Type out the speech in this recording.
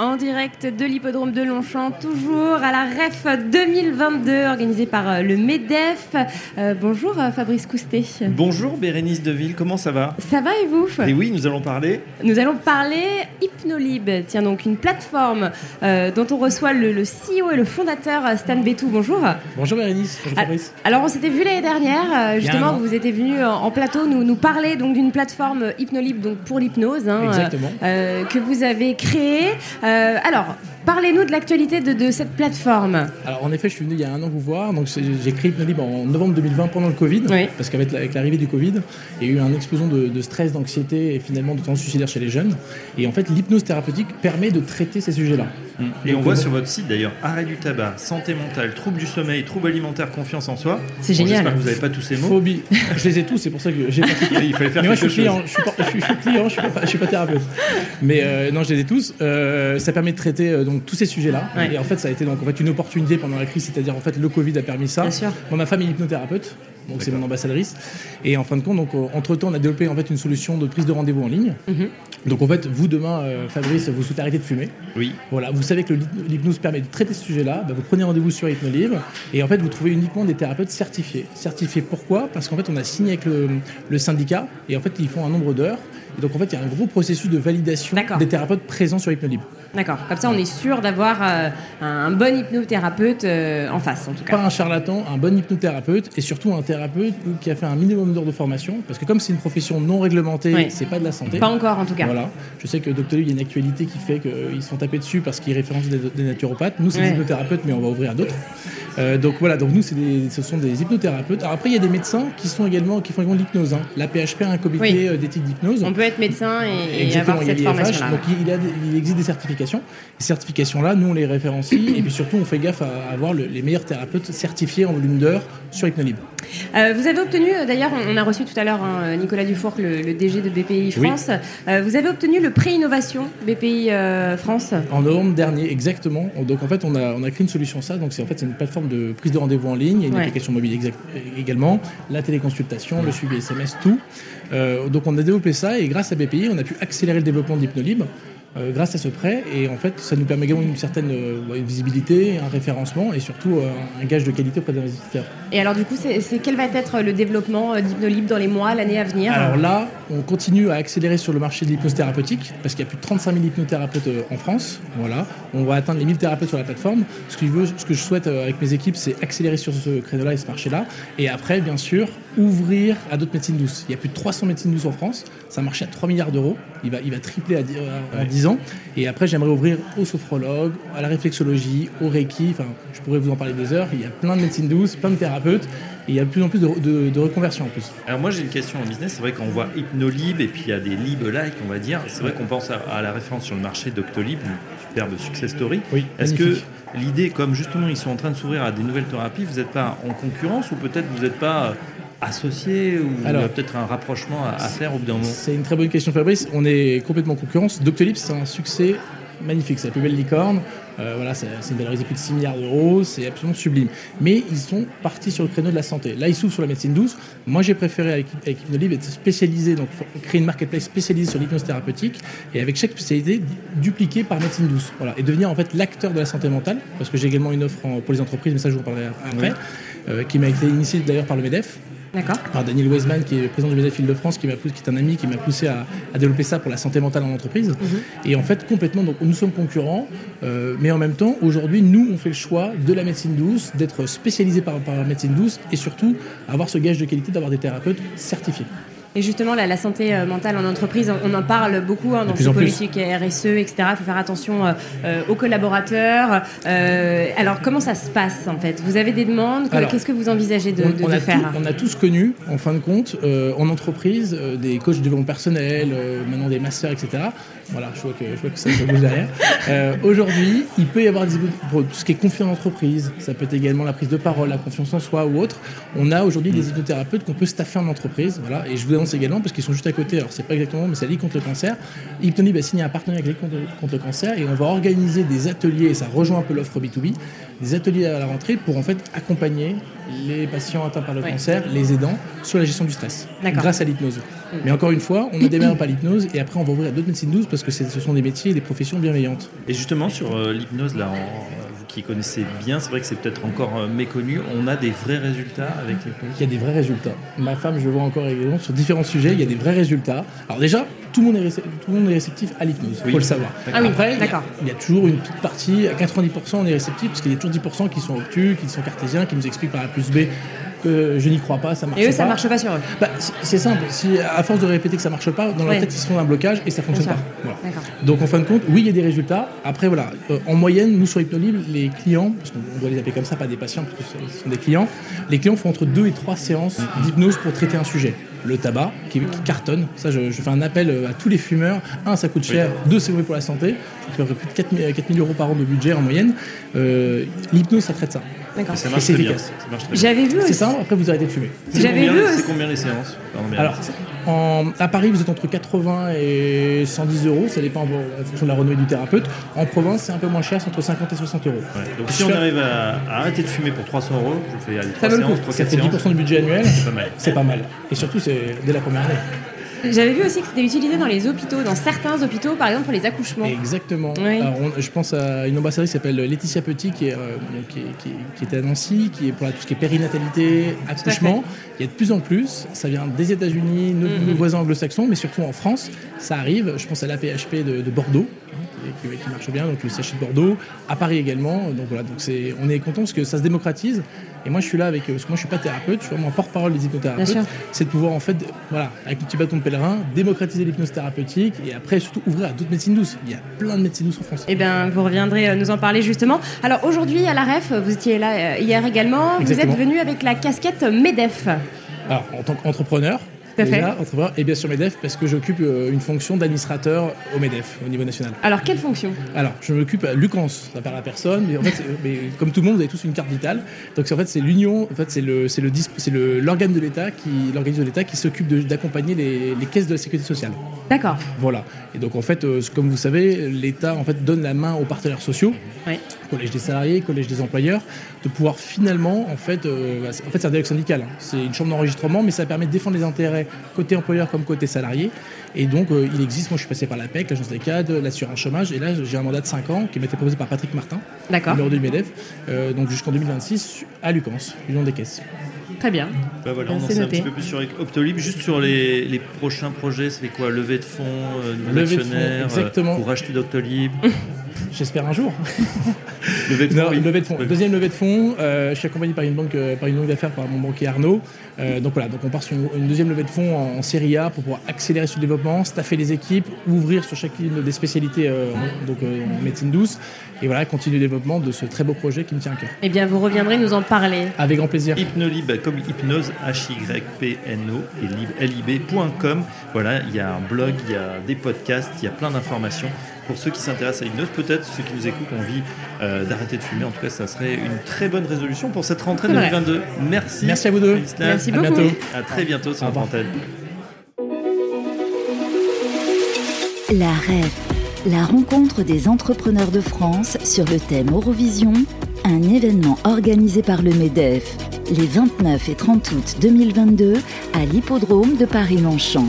En direct de l'hippodrome de Longchamp, toujours à la REF 2022, organisée par euh, le MEDEF. Euh, bonjour euh, Fabrice Coustet. Bonjour Bérénice Deville, comment ça va? Ça va et vous? Et oui, nous allons parler. Nous allons parler Hypnolib, tiens donc une plateforme dont on reçoit le, CEO et le fondateur Stan Betou. Bonjour. Bonjour Bérénice, bonjour Fabrice. Alors on s'était vu l'année dernière, justement vous étiez venu en, plateau nous, nous parler donc d'une plateforme Hypnolib donc pour l'hypnose hein, Exactement. que vous avez créée. Euh, alors, Parlez-nous de l'actualité de, cette plateforme. Alors en effet, je suis venu il y a un an vous voir. Donc j'ai créé Hypnolib en novembre 2020 pendant le Covid, parce qu'avec l'arrivée du Covid, il y a eu une explosion de, stress, d'anxiété et finalement de tendance suicidaire chez les jeunes. Et en fait, l'hypnose thérapeutique permet de traiter ces sujets-là. Et on voit sur votre site d'ailleurs arrêt du tabac, santé mentale, troubles du sommeil, troubles alimentaires, confiance en soi. C'est génial. J'espère que vous n'avez pas tous ces mots. Phobie. je les ai tous, c'est pour ça que j'ai Il fallait faire Mais moi, je suis client, je suis, client, je suis suis pas thérapeute. Mais euh, non, je les ai tous. Euh, ça permet de traiter euh, donc tous ces sujets-là. Et en fait, ça a été donc en fait une opportunité pendant la crise, c'est-à-dire en fait le Covid a permis ça. Bien sûr. ma femme est hypnothérapeute donc c'est mon ambassadrice. Et en fin de compte, donc euh, entre temps, on a développé en fait une solution de prise de rendez-vous en ligne. Mhm. Donc en fait, vous demain, euh, Fabrice, vous souhaitez arrêter de fumer. Oui. Voilà, vous savez que l'hypnose permet de traiter ce sujet-là. Bah, vous prenez rendez-vous sur Hypnolive et en fait, vous trouvez uniquement des thérapeutes certifiés. Certifiés pourquoi? Parce qu'en fait, on a signé avec le, le syndicat et en fait, ils font un nombre d'heures. Et donc en fait, il y a un gros processus de validation des thérapeutes présents sur Hypnolib. D'accord. Comme ça, on est sûr d'avoir euh, un bon hypnothérapeute euh, en face, en tout cas. Pas un charlatan, un bon hypnothérapeute et surtout un thérapeute qui a fait un minimum d'heures de formation. Parce que comme c'est une profession non réglementée, c'est pas de la santé. Pas encore, en tout cas. Voilà. Je sais que Doctolib, il y a une actualité qui fait qu'ils sont tapés dessus parce qu'ils référencent des, naturopathes. Nous, c'est des hypnothérapeutes, mais on va ouvrir à d'autres. Euh, donc voilà, donc nous, des, ce sont des hypnothérapeutes. Alors après, il y a des médecins qui, sont également, qui font également de l'hypnose. Hein. La PHP a un comité d'éthique d'hypnose. On peut être médecin et, avoir cette formation Donc il, il, existe des certifications. Ces certifications-là, nous, on les référencie et puis surtout, on fait gaffe à avoir les meilleurs thérapeutes certifiés en volume d'heures sur Hypnolib. Euh, vous avez obtenu, d'ailleurs, on a reçu tout à l'heure hein, Nicolas Dufour, le, DG de BPI France. Euh, vous avez obtenu le pré innovation BPI euh, France En novembre dernier, exactement. Donc en fait, on a, on a créé une solution ça. Donc c'est en fait c'est une plateforme de prise de rendez-vous en ligne, il y a une application mobile également, la téléconsultation, le suivi SMS, tout. donc on a développé ça et grâce à BPI, on a pu accélérer le développement d'Hypnolib. Euh, grâce à ce prêt. Et en fait, ça nous permet également une certaine euh, visibilité, un référencement et surtout euh, un gage de qualité auprès des investisseurs. Et alors, du coup, c'est quel va être le développement d'Hypnolib dans les mois, l'année à venir? Alors là, on continue à accélérer sur le marché de l'hypnose thérapeutique parce qu'il y a plus de 35 000 hypnothérapeutes en France. Voilà. On va atteindre les 1000 thérapeutes sur la plateforme. Ce que je, veux, ce que je souhaite avec mes équipes, c'est accélérer sur ce créneau-là et ce marché-là. Et après, bien sûr, ouvrir à d'autres médecines douces. Il y a plus de 300 médecines douces en France. Un marché à 3 milliards d'euros. Il va, il va tripler à, en 10 ans. Et après, j'aimerais ouvrir aux sophrologues, à la réflexologie, au Reiki. Enfin, je pourrais vous en parler des heures. Il y a plein de médecines douces, plein de thérapeutes. Et il y a de plus en plus de, de, reconversion en plus. Alors moi j'ai une question en business, c'est vrai qu'on voit Hypnolib et puis il y a des lib-like on va dire. C'est vrai qu'on pense à, la référence sur le marché Doctolib, une superbe success story. Oui, Est-ce que l'idée, comme justement ils sont en train de s'ouvrir à des nouvelles thérapies, vous n'êtes pas en concurrence ou peut-être vous n'êtes pas associé ou il y a peut-être un rapprochement à, faire au bout d'un moment C'est une très bonne question Fabrice. On est complètement en concurrence. Doctolib, c'est un succès magnifique. C'est la plus belle licorne. Euh, voilà, c'est une valorisé plus de 6 milliards d'euros, c'est absolument sublime. Mais ils sont partis sur le créneau de la santé. Là, ils s'ouvrent sur la médecine douce. Moi, j'ai préféré avec, avec Hypnolib être spécialisé, donc créer une marketplace spécialisée sur l'hypnose thérapeutique et avec chaque spécialité dupliquée par médecine douce. Voilà, et devenir en fait l'acteur de la santé mentale, parce que j'ai également une offre pour les entreprises, mais ça, je vous en parlerai après, euh, qui m'a été initiée d'ailleurs par le MEDEF. Par Daniel Weisman, qui est président du MEDEF Île-de-France, qui, qui est un ami qui m'a poussé à, développer ça pour la santé mentale en entreprise. Mhm. Et en fait, complètement, donc nous sommes concurrents, euh, mais en même temps, aujourd'hui, nous, on fait le choix de la médecine douce, d'être spécialisé par, par la médecine douce et surtout avoir ce gage de qualité d'avoir des thérapeutes certifiés. Et justement, la, santé euh, mentale en entreprise, on, en parle beaucoup hein, dans ces politiques RSE, etc. Il faut faire attention euh, euh, aux collaborateurs. alors, comment ça se passe en fait? Vous avez des demandes? Qu'est-ce que vous envisagez de, faire? On a tous connu, en fin de compte, en entreprise, des coachs de développement personnel, maintenant des masters, etc. Voilà, je vois que, je vois que ça, se bouge derrière. Aujourd'hui, il peut y avoir des pour tout ce qui est confiance en entreprise. Ça peut être également la prise de parole, la confiance en soi ou autre. On a aujourd'hui des hypnothérapeutes qu'on peut staffer en entreprise. Voilà, et je vous également parce qu'ils sont juste à côté. Alors c'est pas exactement, mais c'est la Ligue contre le cancer. Hypnolib a signé un partenariat avec la Ligue contre, le cancer et on va organiser des ateliers. Et ça rejoint un peu l'offre B2B, des ateliers à la rentrée pour en fait accompagner les patients atteints par le cancer, les aidants, sur la gestion du stress, grâce à l'hypnose. Mm. Mais encore une fois, on a démarré par l'hypnose et après on va ouvrir à d'autres médecines douces parce que ce sont des métiers et des professions bienveillantes. Et justement sur euh, l'hypnose là, vous qui connaissez bien, c'est vrai que c'est peut-être encore euh, méconnu. On a des vrais résultats avec l'hypnose. Il y a des vrais résultats. Ma femme, je vois encore également sur différents sujets. Il y a des vrais résultats. Alors déjà, tout le monde est, tout le monde est réceptif à l'hypnose. Il faut le savoir. Ah Après, il y, a toujours une petite partie, à 90% on est réceptif parce qu'il y a toujours 10% qui sont obtus, qui sont cartésiens, qui nous expliquent par A plus B je n'y crois pas, ça marche pas. Et eux, ça marche pas sur eux bah, C'est simple, si à force de répéter que ça marche pas, dans leur tête, ils se font un blocage et ça fonctionne pas. Donc en fin de compte, oui, il y a des résultats. Après, voilà, euh, en moyenne, nous sur Hypnolib, les clients, parce qu'on doit les appeler comme ça, pas des patients, parce que ce sont des clients, les clients font entre deux et trois séances d'hypnose pour traiter un sujet le tabac qui, cartonne. Ça, je, fais un appel euh, à tous les fumeurs. Un, ça coûte cher. Deux, c'est mauvais pour la santé. Ça fait plus de 4 000, euros par an de budget en moyenne. Euh, l'hypnose, ça traite ça. D'accord. Ça marche efficace. J'avais vu. C'est ça. Après, vous arrêtez de fumer. J'avais vu. C'est combien les séances Alors, à Paris, vous êtes entre 80 et 110 euros. Ça dépend en fonction de la renommée du thérapeute. En province, c'est un peu moins cher, c'est entre 50 et 60 euros. Donc, si on arrive à, arrêter de fumer pour 300 euros, je fais aller 3 ça séances, 3 Ça fait 10% du budget annuel. C'est pas mal. C'est pas mal. Et surtout, c'est dès la première année. J'avais vu aussi que c'était utilisé dans les hôpitaux, dans certains hôpitaux, par exemple pour les accouchements. Exactement. je pense à une ambassadrice qui s'appelle Laetitia Petit, qui est, euh, qui, est, à Nancy, qui est pour tout ce qui est périnatalité, accouchement. Il y a de plus en plus, ça vient des États-Unis, nos, mm-hmm. voisins anglo-saxons, mais surtout en France, ça arrive. Je pense à l'APHP de, de Bordeaux, qui, qui, marche bien, donc le CHU de Bordeaux, à Paris également. Donc voilà, donc c'est, on est content parce que ça se démocratise. Et moi, je suis là avec, parce que moi, je suis pas thérapeute, je suis vraiment porte-parole des hypnothérapeutes. C'est de pouvoir en fait, voilà, avec le petit bâton de pèlerin, démocratiser l'hypnose thérapeutique et après surtout ouvrir à d'autres médecines douces. Il y a plein de médecines douces en France. Eh bien, vous reviendrez euh, nous en parler justement. Alors aujourd'hui, à la REF, vous étiez là euh, hier également. Vous êtes venu avec la casquette Medef. Alors, en tant qu'entrepreneur, et bien sûr MEDEF, parce que j'occupe euh, une fonction d'administrateur au MEDEF, au niveau national. Alors, quelle fonction? Alors, je m'occupe, à Lucans, ça parle à personne, mais en fait, mais comme tout le monde, vous avez tous une carte vitale. Donc, en fait, c'est l'union, en fait, c'est le, c'est le, c'est le, l'organe de l'État qui, l'organisme de l'État qui s'occupe d'accompagner les, les, caisses de la sécurité sociale. D'accord. Voilà. Et donc, en fait, euh, comme vous savez, l'État, en fait, donne la main aux partenaires sociaux, oui. collège des salariés, collège des employeurs, de pouvoir finalement, en fait, euh, bah, en fait, c'est un dialogue syndical. Hein. C'est une chambre d'enregistrement, mais ça permet de défendre les intérêts côté employeur comme côté salarié. Et donc, euh, il existe, moi je suis passé par l'APEC, l'agence des cadres, l'assurance chômage, et là j'ai un mandat de 5 ans qui m'a été proposé par Patrick Martin, numéro 2 du MEDEF, euh, donc jusqu'en 2026 à Lucans, Union des caisses. Très bien. Bah voilà, on en sait un petit peu plus sur Optolib. Juste sur les, les prochains projets, c'est quoi? Levée de fonds, euh, Levée de fonds, exactement. pour acheter Doctolib J'espère un jour. levée de fonds. Deuxième levée de fonds. Euh, je suis accompagné par une banque, euh, par une banque d'affaires, par mon banquier Arnaud. Euh, donc voilà, donc on part sur une, deuxième levée de fonds en, série A pour pouvoir accélérer sur le développement, staffer les équipes, ouvrir sur chacune des spécialités donc en médecine douce et voilà, continuer le développement de ce très beau projet qui me tient à cœur. Eh bien, vous reviendrez nous en parler. Avec grand plaisir. Hypnolib, comme hypnose, H-Y-P-N-O et lib.com. Voilà, il y a un blog, il y a des podcasts, il y a plein d'informations pour ceux qui s'intéressent à l'hypnose, peut-être ceux qui nous écoutent ont envie euh, d'arrêter de fumer. En tout cas, ça serait une très bonne résolution pour cette rentrée 2022. Merci. Merci à vous deux. Merci beaucoup. À bientôt. À très bientôt sur notre antenne. La REF, la rencontre des entrepreneurs de France sur le thème Eurovision, un événement organisé par le MEDEF les 29 et 30 août 2022 à l'hippodrome de Paris-Longchamp.